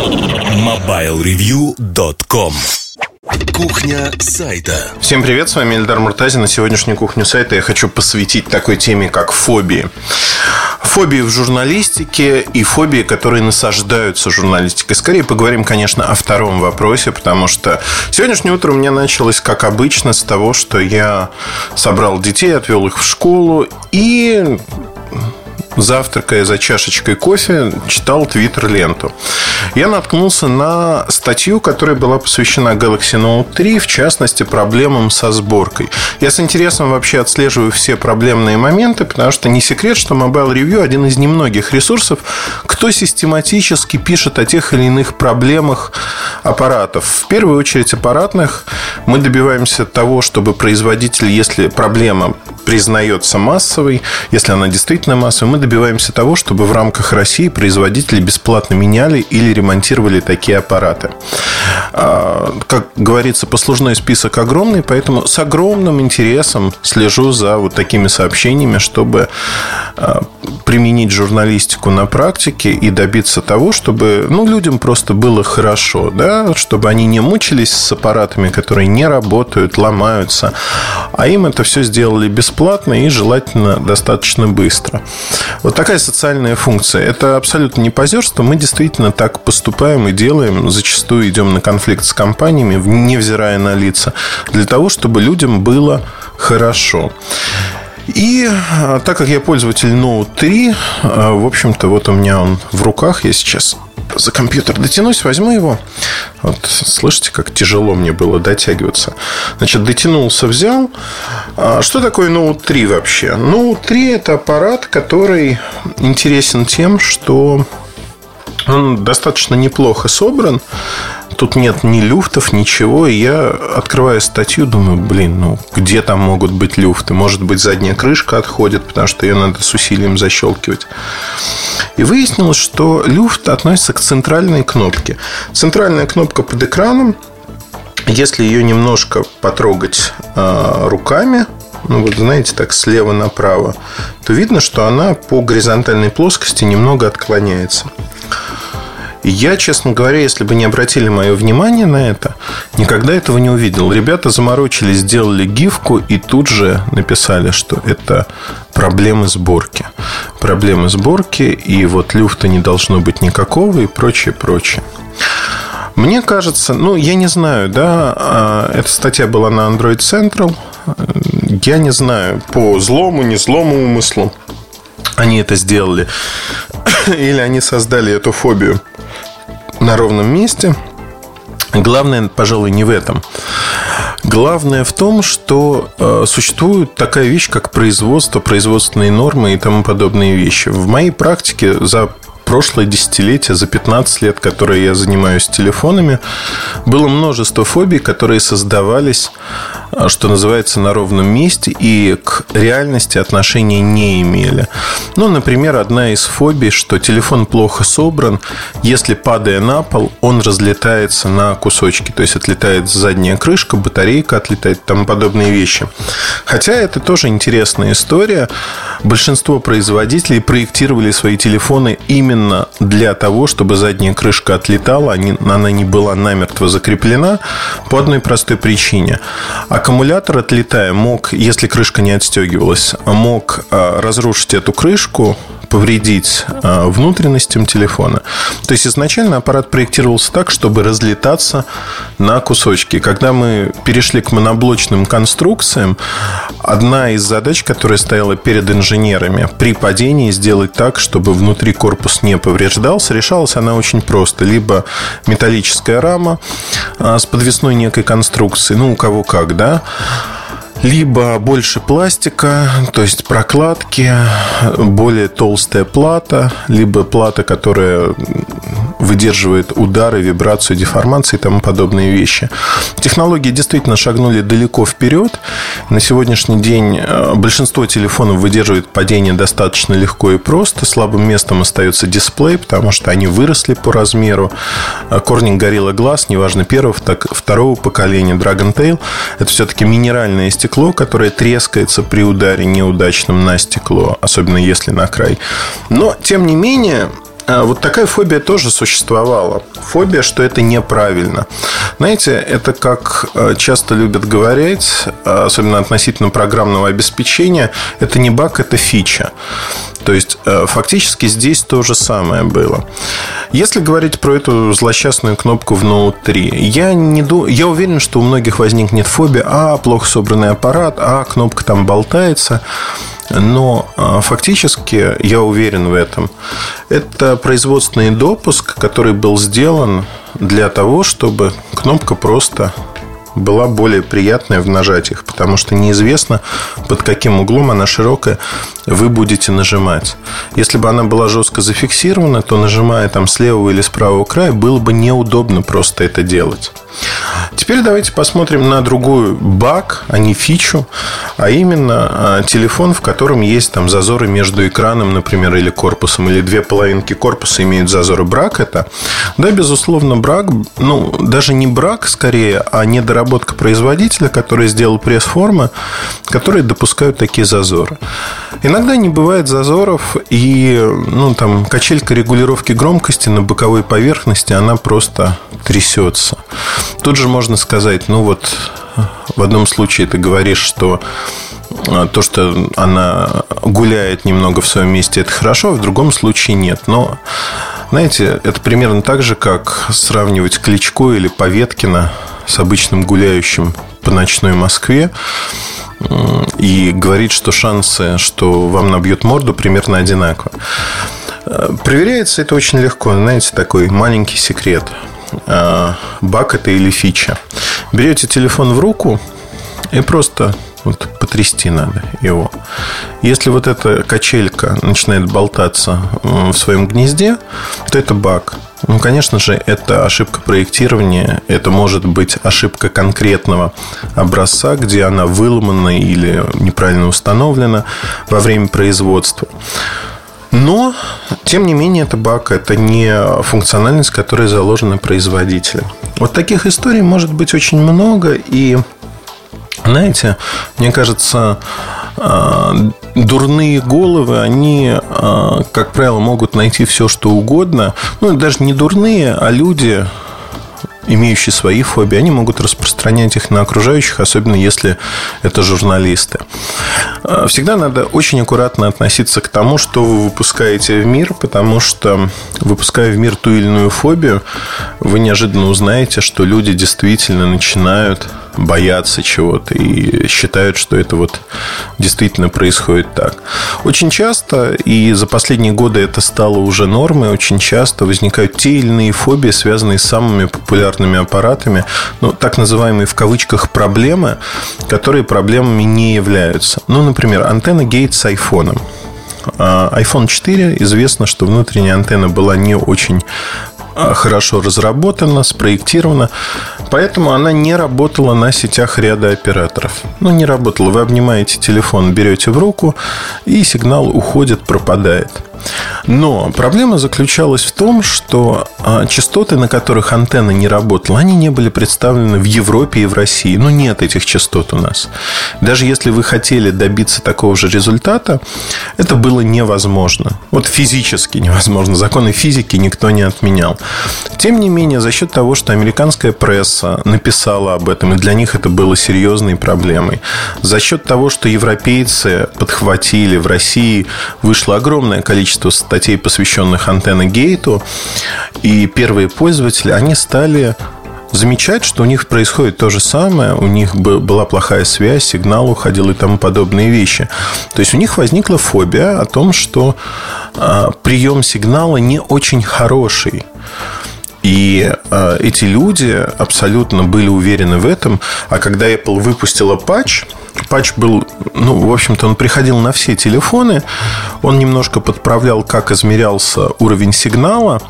MobileReview.com Кухня сайта. Всем привет, с вами Эльдар Муртазин. На сегодняшнюю кухню сайта я хочу посвятить такой теме, как фобии. Фобии в журналистике и фобии, которые насаждаются журналистикой. Скорее поговорим, конечно, о втором вопросе, потому что сегодняшнее утро у меня началось, как обычно, с того, что я собрал детей, отвел их в школу и завтракая за чашечкой кофе, читал твиттер-ленту. Я наткнулся на статью, которая была посвящена Galaxy Note 3, в частности, проблемам со сборкой. Я с интересом вообще отслеживаю все проблемные моменты, потому что не секрет, что Mobile Review один из немногих ресурсов, кто систематически пишет о тех или иных проблемах аппаратов. В первую очередь аппаратных мы добиваемся того, чтобы производитель, если проблема признается массовой, если она действительно массовой, мы добиваемся того, чтобы в рамках России производители бесплатно меняли или ремонтировали такие аппараты. А, как говорится, послужной список огромный, поэтому с огромным интересом слежу за вот такими сообщениями, чтобы а, применить журналистику на практике и добиться того, чтобы ну, людям просто было хорошо, да, чтобы они не мучились с аппаратами, которые не работают, ломаются, а им это все сделали бесплатно и желательно достаточно быстро. Вот такая социальная функция. Это абсолютно не позерство. Мы действительно так поступаем и делаем. Зачастую идем на конфликт с компаниями, невзирая на лица, для того, чтобы людям было хорошо. И а, так как я пользователь Note 3, а, в общем-то, вот у меня он в руках, я сейчас за компьютер дотянусь, возьму его. Вот слышите, как тяжело мне было дотягиваться. Значит, дотянулся, взял. А что такое Note 3 вообще? Note 3 это аппарат, который интересен тем, что он достаточно неплохо собран. Тут нет ни люфтов, ничего. И я открываю статью, думаю, блин, ну где там могут быть люфты? Может быть, задняя крышка отходит, потому что ее надо с усилием защелкивать. И выяснилось, что люфт относится к центральной кнопке. Центральная кнопка под экраном, если ее немножко потрогать э, руками, ну вот знаете, так слева направо, то видно, что она по горизонтальной плоскости немного отклоняется. Я, честно говоря, если бы не обратили мое внимание на это, никогда этого не увидел. Ребята заморочились, сделали гифку и тут же написали, что это проблемы сборки. Проблемы сборки, и вот люфта не должно быть никакого и прочее, прочее. Мне кажется, ну, я не знаю, да, а, эта статья была на Android Central. Я не знаю, по злому, не злому умыслу они это сделали. Или они создали эту фобию на ровном месте. Главное, пожалуй, не в этом. Главное в том, что э, существует такая вещь, как производство, производственные нормы и тому подобные вещи. В моей практике за прошлое десятилетие, за 15 лет, которые я занимаюсь телефонами, было множество фобий, которые создавались, что называется, на ровном месте и к реальности отношения не имели. Ну, например, одна из фобий, что телефон плохо собран, если падая на пол, он разлетается на кусочки, то есть отлетает задняя крышка, батарейка отлетает тому подобные вещи. Хотя это тоже интересная история. Большинство производителей проектировали свои телефоны именно для того, чтобы задняя крышка отлетала, она не была намертво закреплена по одной простой причине. Аккумулятор, отлетая, мог, если крышка не отстегивалась, мог а, разрушить эту крышку, повредить а, внутренностям телефона. То есть изначально аппарат проектировался так, чтобы разлетаться на кусочки. Когда мы перешли к моноблочным конструкциям, одна из задач, которая стояла перед инженерами при падении, сделать так, чтобы внутри корпус не повреждался, решалась она очень просто. Либо металлическая рама а, с подвесной некой конструкцией, ну, у кого как, да, либо больше пластика, то есть прокладки, более толстая плата, либо плата, которая выдерживает удары, вибрацию, деформации и тому подобные вещи. Технологии действительно шагнули далеко вперед. На сегодняшний день э, большинство телефонов выдерживает падение достаточно легко и просто. Слабым местом остается дисплей, потому что они выросли по размеру. Corning Gorilla Glass, неважно первого, так второго поколения Dragon Tail, это все-таки минеральное стекло, которое трескается при ударе неудачном на стекло, особенно если на край. Но, тем не менее, вот такая фобия тоже существовала. Фобия, что это неправильно. Знаете, это как а, часто любят говорить, а, особенно относительно программного обеспечения, это не баг, это фича. То есть, фактически здесь то же самое было. Если говорить про эту злосчастную кнопку в Note 3, я, не ду... я уверен, что у многих возникнет фобия, а, плохо собранный аппарат, а, кнопка там болтается. Но а, фактически, я уверен в этом, это производственный допуск, который был сделан для того, чтобы кнопка просто была более приятная в нажатиях, потому что неизвестно, под каким углом она широкая, вы будете нажимать. Если бы она была жестко зафиксирована, то нажимая там с левого или с правого края, было бы неудобно просто это делать. Теперь давайте посмотрим на другую баг, а не фичу, а именно а, телефон, в котором есть там зазоры между экраном, например, или корпусом, или две половинки корпуса имеют зазоры. Брак это? Да, безусловно, брак, ну, даже не брак скорее, а недоработка производителя, который сделал пресс-формы, которые допускают такие зазоры. Иногда не бывает зазоров, и ну, там, качелька регулировки громкости на боковой поверхности, она просто трясется. Тут же можно сказать, ну вот в одном случае ты говоришь, что а, то, что она гуляет немного в своем месте, это хорошо, а в другом случае нет. Но, знаете, это примерно так же, как сравнивать Кличко или Поветкина с обычным гуляющим по ночной Москве и говорить, что шансы, что вам набьет морду, примерно одинаково. Э, проверяется это очень легко. Знаете, такой маленький секрет. Э, баг это или фича. Берете телефон в руку и просто вот потрясти надо его. Если вот эта качелька начинает болтаться в своем гнезде, то это баг. Ну, конечно же, это ошибка проектирования, это может быть ошибка конкретного образца, где она выломана или неправильно установлена во время производства. Но, тем не менее, это баг, это не функциональность, которая заложена производителем. Вот таких историй может быть очень много, и знаете, мне кажется, дурные головы, они, а, как правило, могут найти все, что угодно. Ну, даже не дурные, а люди, имеющие свои фобии, они могут распространять их на окружающих, особенно если это журналисты. А, всегда надо очень аккуратно относиться к тому, что вы выпускаете в мир, потому что, выпуская в мир ту или иную фобию, вы неожиданно узнаете, что люди действительно начинают боятся чего-то и считают, что это вот действительно происходит так. Очень часто, и за последние годы это стало уже нормой, очень часто возникают те или иные фобии, связанные с самыми популярными аппаратами, ну, так называемые в кавычках проблемы, которые проблемами не являются. Ну, например, антенна гейт с айфоном iPhone 4 известно, что внутренняя антенна была не очень а, хорошо разработана, спроектирована, поэтому она не работала на сетях ряда операторов. Ну, не работала. Вы обнимаете телефон, берете в руку, и сигнал уходит, пропадает. Но проблема заключалась в том, что а, частоты, на которых антенна не работала, они не были представлены в Европе и в России. Ну, нет этих частот у нас. Даже если вы хотели добиться такого же результата, это было невозможно. Вот физически невозможно. Законы физики никто не отменял. Тем не менее, за счет того, что американская пресса написала об этом, и для них это было серьезной проблемой, за счет того, что европейцы подхватили, в России вышло огромное количество статей, посвященных антенне Гейту. И первые пользователи, они стали замечать, что у них происходит то же самое, у них была плохая связь, сигнал уходил и тому подобные вещи. То есть у них возникла фобия о том, что а, прием сигнала не очень хороший. И э, эти люди абсолютно были уверены в этом. А когда Apple выпустила патч, патч был, ну, в общем-то, он приходил на все телефоны. Он немножко подправлял, как измерялся уровень сигнала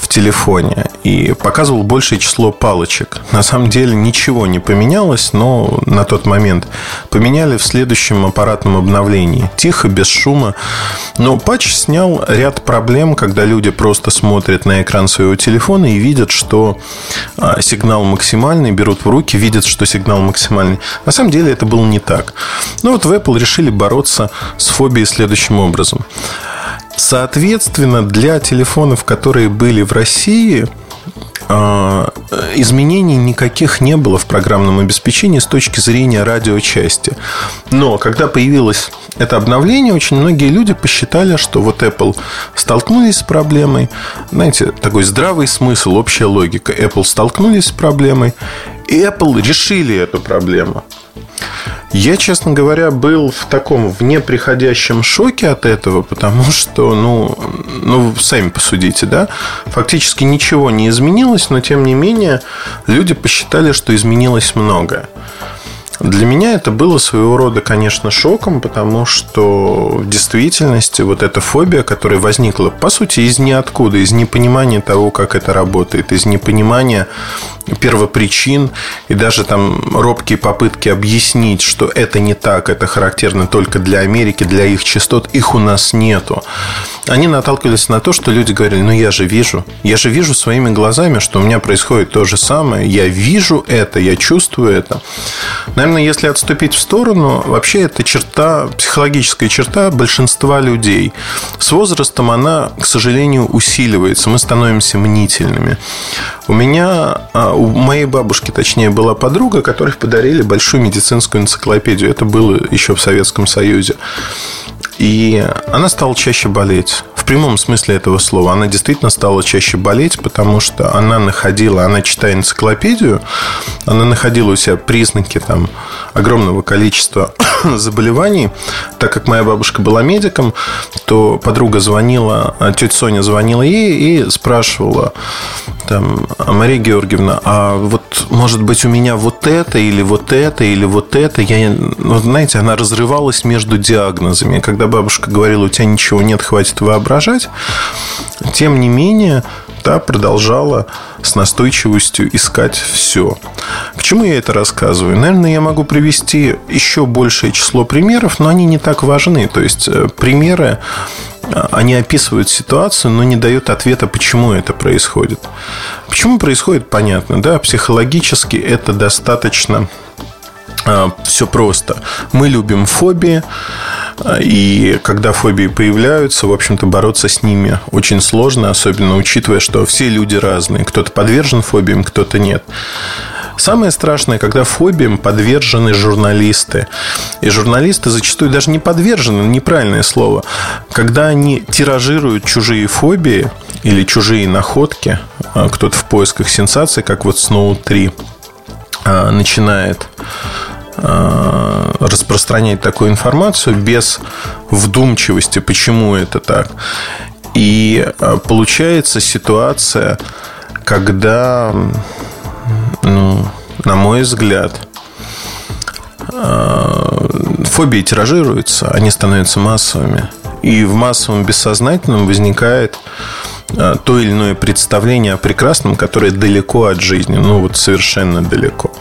в телефоне и показывал большее число палочек. На самом деле ничего не поменялось, но на тот момент поменяли в следующем аппаратном обновлении. Тихо, без шума. Но патч снял ряд проблем, когда люди просто смотрят на экран своего телефона и видят, что а, сигнал максимальный, берут в руки, видят, что сигнал максимальный. На самом деле это было не так. Но вот в Apple решили бороться с фобией следующим образом. Соответственно, для телефонов, которые были в России, а, изменений никаких не было в программном обеспечении с точки зрения радиочасти. Но когда появилось это обновление, очень многие люди посчитали, что вот Apple столкнулись с проблемой. Знаете, такой здравый смысл, общая логика. Apple столкнулись с проблемой, и Apple решили эту проблему. Я, честно говоря, был в таком в неприходящем шоке от этого, потому что, ну, ну, сами посудите, да, фактически ничего не изменилось, но тем не менее люди посчитали, что изменилось многое. Для меня это было своего рода, конечно, шоком, потому что в действительности вот эта фобия, которая возникла, по сути, из ниоткуда, из непонимания того, как это работает, из непонимания первопричин и даже там робкие попытки объяснить, что это не так, это характерно только для Америки, для их частот, их у нас нету. Они наталкивались на то, что люди говорили, ну я же вижу, я же вижу своими глазами, что у меня происходит то же самое, я вижу это, я чувствую это. Наверное, если отступить в сторону, вообще это черта, психологическая черта большинства людей. С возрастом она, к сожалению, усиливается, мы становимся мнительными. У меня а, у моей бабушки, точнее, была подруга, которой подарили большую медицинскую энциклопедию. Это было еще в Советском Союзе. И она стала чаще болеть. В прямом смысле этого слова. Она действительно стала чаще болеть, потому что она находила, она читая энциклопедию, она находила у себя признаки там, огромного количества заболеваний. Так как моя бабушка была медиком, то подруга звонила, тетя Соня звонила ей и спрашивала, там, «А, Мария Георгиевна, а вот, может быть, у меня вот это, или вот это, или вот это. Я, ну, знаете, она разрывалась между диагнозами. Когда бабушка говорила, у тебя ничего нет, хватит воображать, тем не менее, та продолжала с настойчивостью искать все. К чему я это рассказываю? Наверное, я могу привести еще большее число примеров, но они не так важны. То есть э, примеры они описывают ситуацию, но не дают ответа, почему это происходит. Почему происходит, понятно, да, психологически это достаточно а, все просто. Мы любим фобии, а, и когда фобии появляются, в общем-то, бороться с ними очень сложно, особенно учитывая, что все люди разные. Кто-то подвержен фобиям, кто-то нет. Самое страшное, когда фобиям подвержены журналисты. И журналисты зачастую даже не подвержены, неправильное слово. Когда они тиражируют чужие фобии или чужие находки, а, кто-то в поисках сенсаций, как вот Snow 3, а, начинает а, распространять такую информацию без вдумчивости, почему это так. И получается ситуация, когда ну, на мой взгляд, э, фобии тиражируются, они становятся массовыми. И в массовом бессознательном возникает э, то или иное представление о прекрасном, которое далеко от жизни, ну вот совершенно далеко.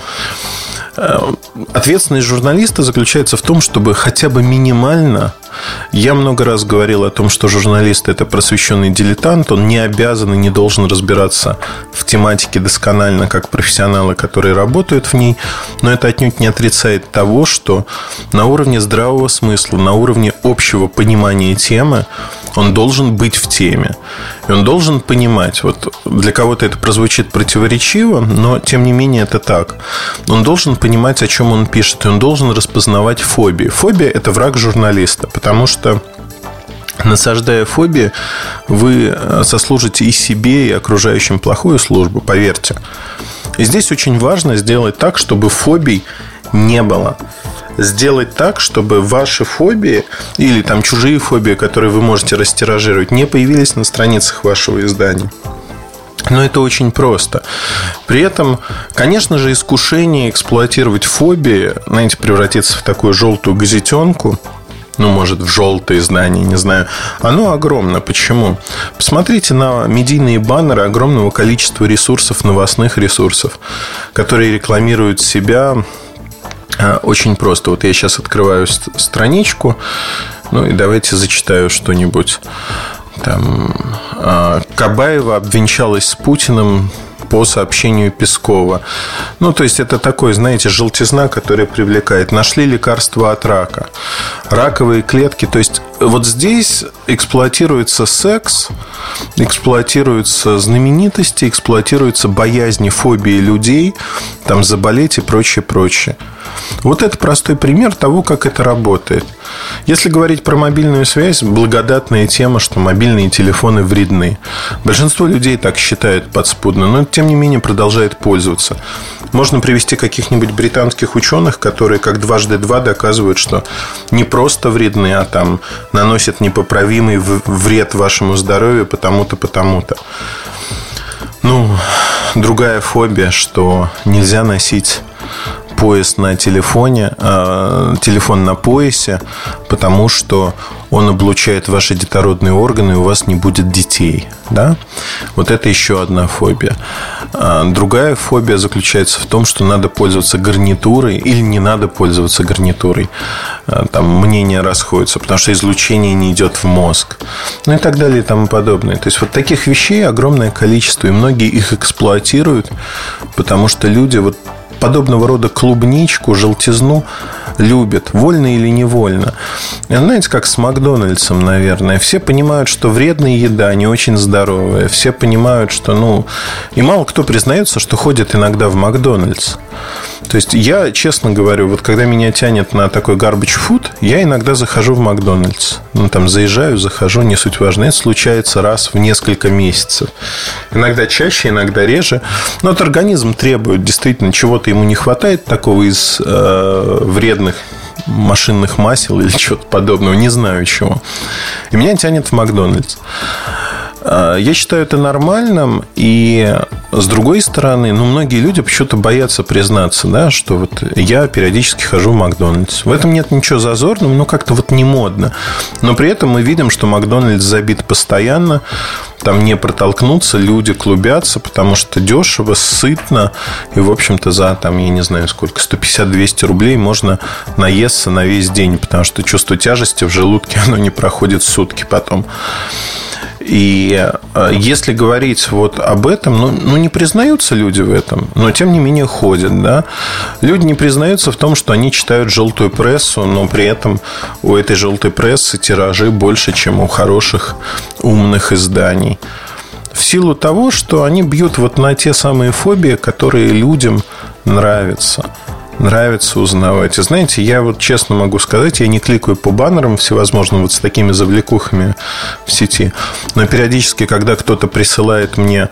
Э, ответственность журналиста заключается в том, чтобы хотя бы минимально я много раз говорил о том, что журналист – это просвещенный дилетант, он не обязан и не должен разбираться в тематике досконально, как профессионалы, которые работают в ней, но это отнюдь не отрицает того, что на уровне здравого смысла, на уровне общего понимания темы он должен быть в теме. И он должен понимать, вот для кого-то это прозвучит противоречиво, но тем не менее это так. Он должен понимать, о чем он пишет, и он должен распознавать фобии. Фобия – это враг журналиста, потому что Насаждая фобии, вы э, сослужите и себе, и окружающим плохую службу, поверьте. И здесь очень важно сделать так, чтобы фобий не было. Сделать так, чтобы ваши фобии или там чужие фобии, которые вы можете растиражировать, не появились на страницах вашего издания. Но это очень просто. При этом, конечно же, искушение эксплуатировать фобии, знаете, превратиться в такую желтую газетенку – ну, может, в желтые здания, не знаю. Оно огромно. Почему? Посмотрите на медийные баннеры огромного количества ресурсов, новостных ресурсов, которые рекламируют себя очень просто. Вот я сейчас открываю страничку, ну и давайте зачитаю что-нибудь. Там а, Кабаева обвенчалась с Путиным по сообщению Пескова. Ну, то есть, это такой, знаете, желтизна, которая привлекает. Нашли лекарство от рака. Раковые клетки, то есть, вот здесь эксплуатируется секс, эксплуатируются знаменитости, эксплуатируются боязни, фобии людей, там заболеть и прочее, прочее. Вот это простой пример того, как это работает. Если говорить про мобильную связь, благодатная тема, что мобильные телефоны вредны. Большинство людей так считают подспудно, но тем не менее продолжает пользоваться. Можно привести каких-нибудь британских ученых, которые как дважды два доказывают, что не просто вредны, а там наносят непоправимый вред вашему здоровью потому-то, потому-то. Ну, другая фобия, что нельзя носить пояс на телефоне, э, телефон на поясе, потому что он облучает ваши детородные органы, и у вас не будет детей. Да? Вот это еще одна фобия. А другая фобия заключается в том, что надо пользоваться гарнитурой или не надо пользоваться гарнитурой. А, там мнения расходятся, потому что излучение не идет в мозг. Ну и так далее и тому подобное. То есть вот таких вещей огромное количество, и многие их эксплуатируют, потому что люди вот подобного рода клубничку, желтизну любят, вольно или невольно. Знаете, как с Макдональдсом, наверное. Все понимают, что вредная еда не очень здоровая. Все понимают, что, ну... И мало кто признается, что ходит иногда в Макдональдс. То есть я, честно говорю, вот когда меня тянет на такой garbage food, я иногда захожу в Макдональдс. Ну, там заезжаю, захожу, не суть важно. Это случается раз в несколько месяцев. Иногда чаще, иногда реже. Но вот организм требует действительно чего-то ему не хватает такого из э, вредных машинных масел или чего-то подобного, не знаю чего. И меня тянет в Макдональдс. А, я считаю это нормальным, и с другой стороны, ну, многие люди почему-то боятся признаться, да, что вот я периодически хожу в Макдональдс. В этом нет ничего зазорного, но как-то вот не модно. Но при этом мы видим, что Макдональдс забит постоянно, там не протолкнуться, люди клубятся, потому что дешево, сытно, и, в общем-то, за, там, я не знаю сколько, 150-200 рублей можно наесться на весь день, потому что чувство тяжести в желудке, оно не проходит сутки потом. И э, если говорить вот об этом, ну, ну, не признаются люди в этом, но тем не менее ходят, да. Люди не признаются в том, что они читают желтую прессу, но при этом у этой желтой прессы тиражи больше, чем у хороших умных изданий. В силу того, что они бьют вот на те самые фобии, которые людям нравятся нравится узнавать. И знаете, я вот честно могу сказать, я не кликаю по баннерам всевозможным вот с такими завлекухами в сети. Но периодически, когда кто-то присылает мне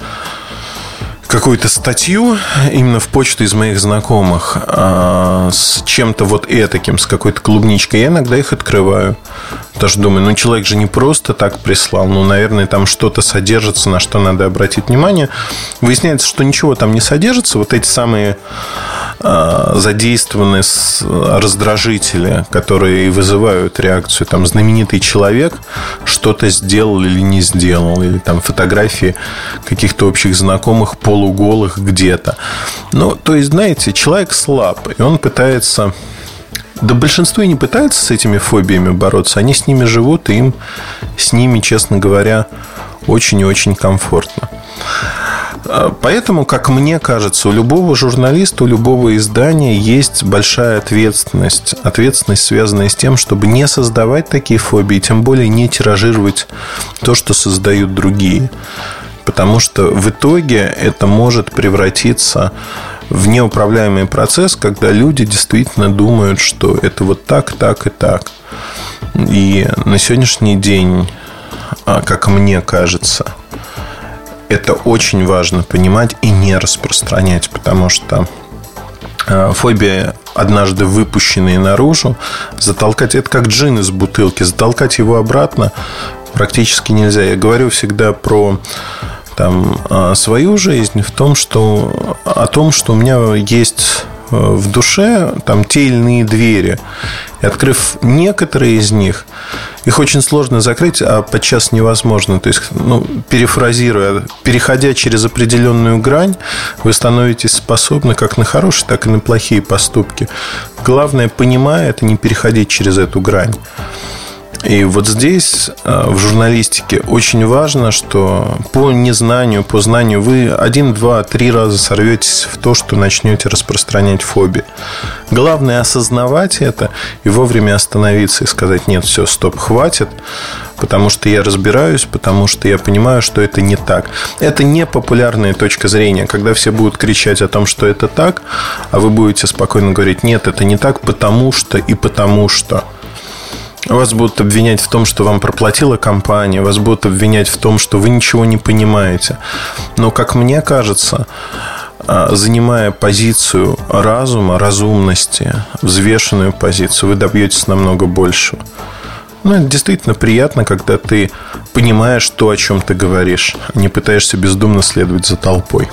какую-то статью именно в почту из моих знакомых а, с чем-то вот этаким, с какой-то клубничкой, я иногда их открываю. Тоже думаю, ну человек же не просто так прислал, ну, наверное, там что-то содержится, на что надо обратить внимание. Выясняется, что ничего там не содержится. Вот эти самые а, задействованы раздражители, которые вызывают реакцию. Там знаменитый человек что-то сделал или не сделал, или там фотографии каких-то общих знакомых полуголых где-то. Ну, то есть, знаете, человек слаб, и он пытается да большинство и не пытаются с этими фобиями бороться. Они с ними живут, и им с ними, честно говоря, очень и очень комфортно. А, поэтому, как мне кажется, у любого журналиста, у любого издания есть большая ответственность. Ответственность, связанная с тем, чтобы не создавать такие фобии, тем более не тиражировать то, что создают другие. Потому что в итоге это может превратиться в неуправляемый процесс, когда люди действительно думают, что это вот так, так и так. И на сегодняшний день, а, как мне кажется, это очень важно понимать и не распространять, потому что э, фобия, однажды выпущенные наружу, затолкать это как джин из бутылки, затолкать его обратно практически нельзя. Я говорю всегда про там, э, свою жизнь в том, что о том, что у меня есть э, в душе там те или иные двери. И открыв некоторые из них, их очень сложно закрыть, а подчас невозможно. То есть, ну, перефразируя, переходя через определенную грань, вы становитесь способны как на хорошие, так и на плохие поступки. Главное, понимая это, не переходить через эту грань. И вот здесь э, в журналистике очень важно, что по незнанию, по знанию вы один, два, три раза сорветесь в то, что начнете распространять фобии. Главное осознавать это и вовремя остановиться и сказать, нет, все, стоп, хватит, потому что я разбираюсь, потому что я понимаю, что это не так. Это не популярная точка зрения, когда все будут кричать о том, что это так, а вы будете спокойно говорить, нет, это не так, потому что и потому что. Вас будут обвинять в том, что вам проплатила компания, вас будут обвинять в том, что вы ничего не понимаете. Но, как мне кажется, а, занимая позицию разума, разумности, взвешенную позицию, вы добьетесь намного большего. Ну, это действительно приятно, когда ты понимаешь то, о чем ты говоришь, а не пытаешься бездумно следовать за толпой.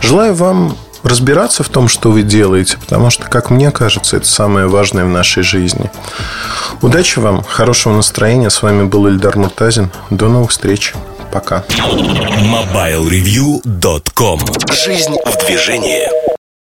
Желаю вам разбираться в том, что вы делаете, потому что, как мне кажется, это самое важное в нашей жизни. Удачи вам, хорошего настроения. С вами был Ильдар Муртазин. До новых встреч. Пока. MobileReview.com Жизнь в движении.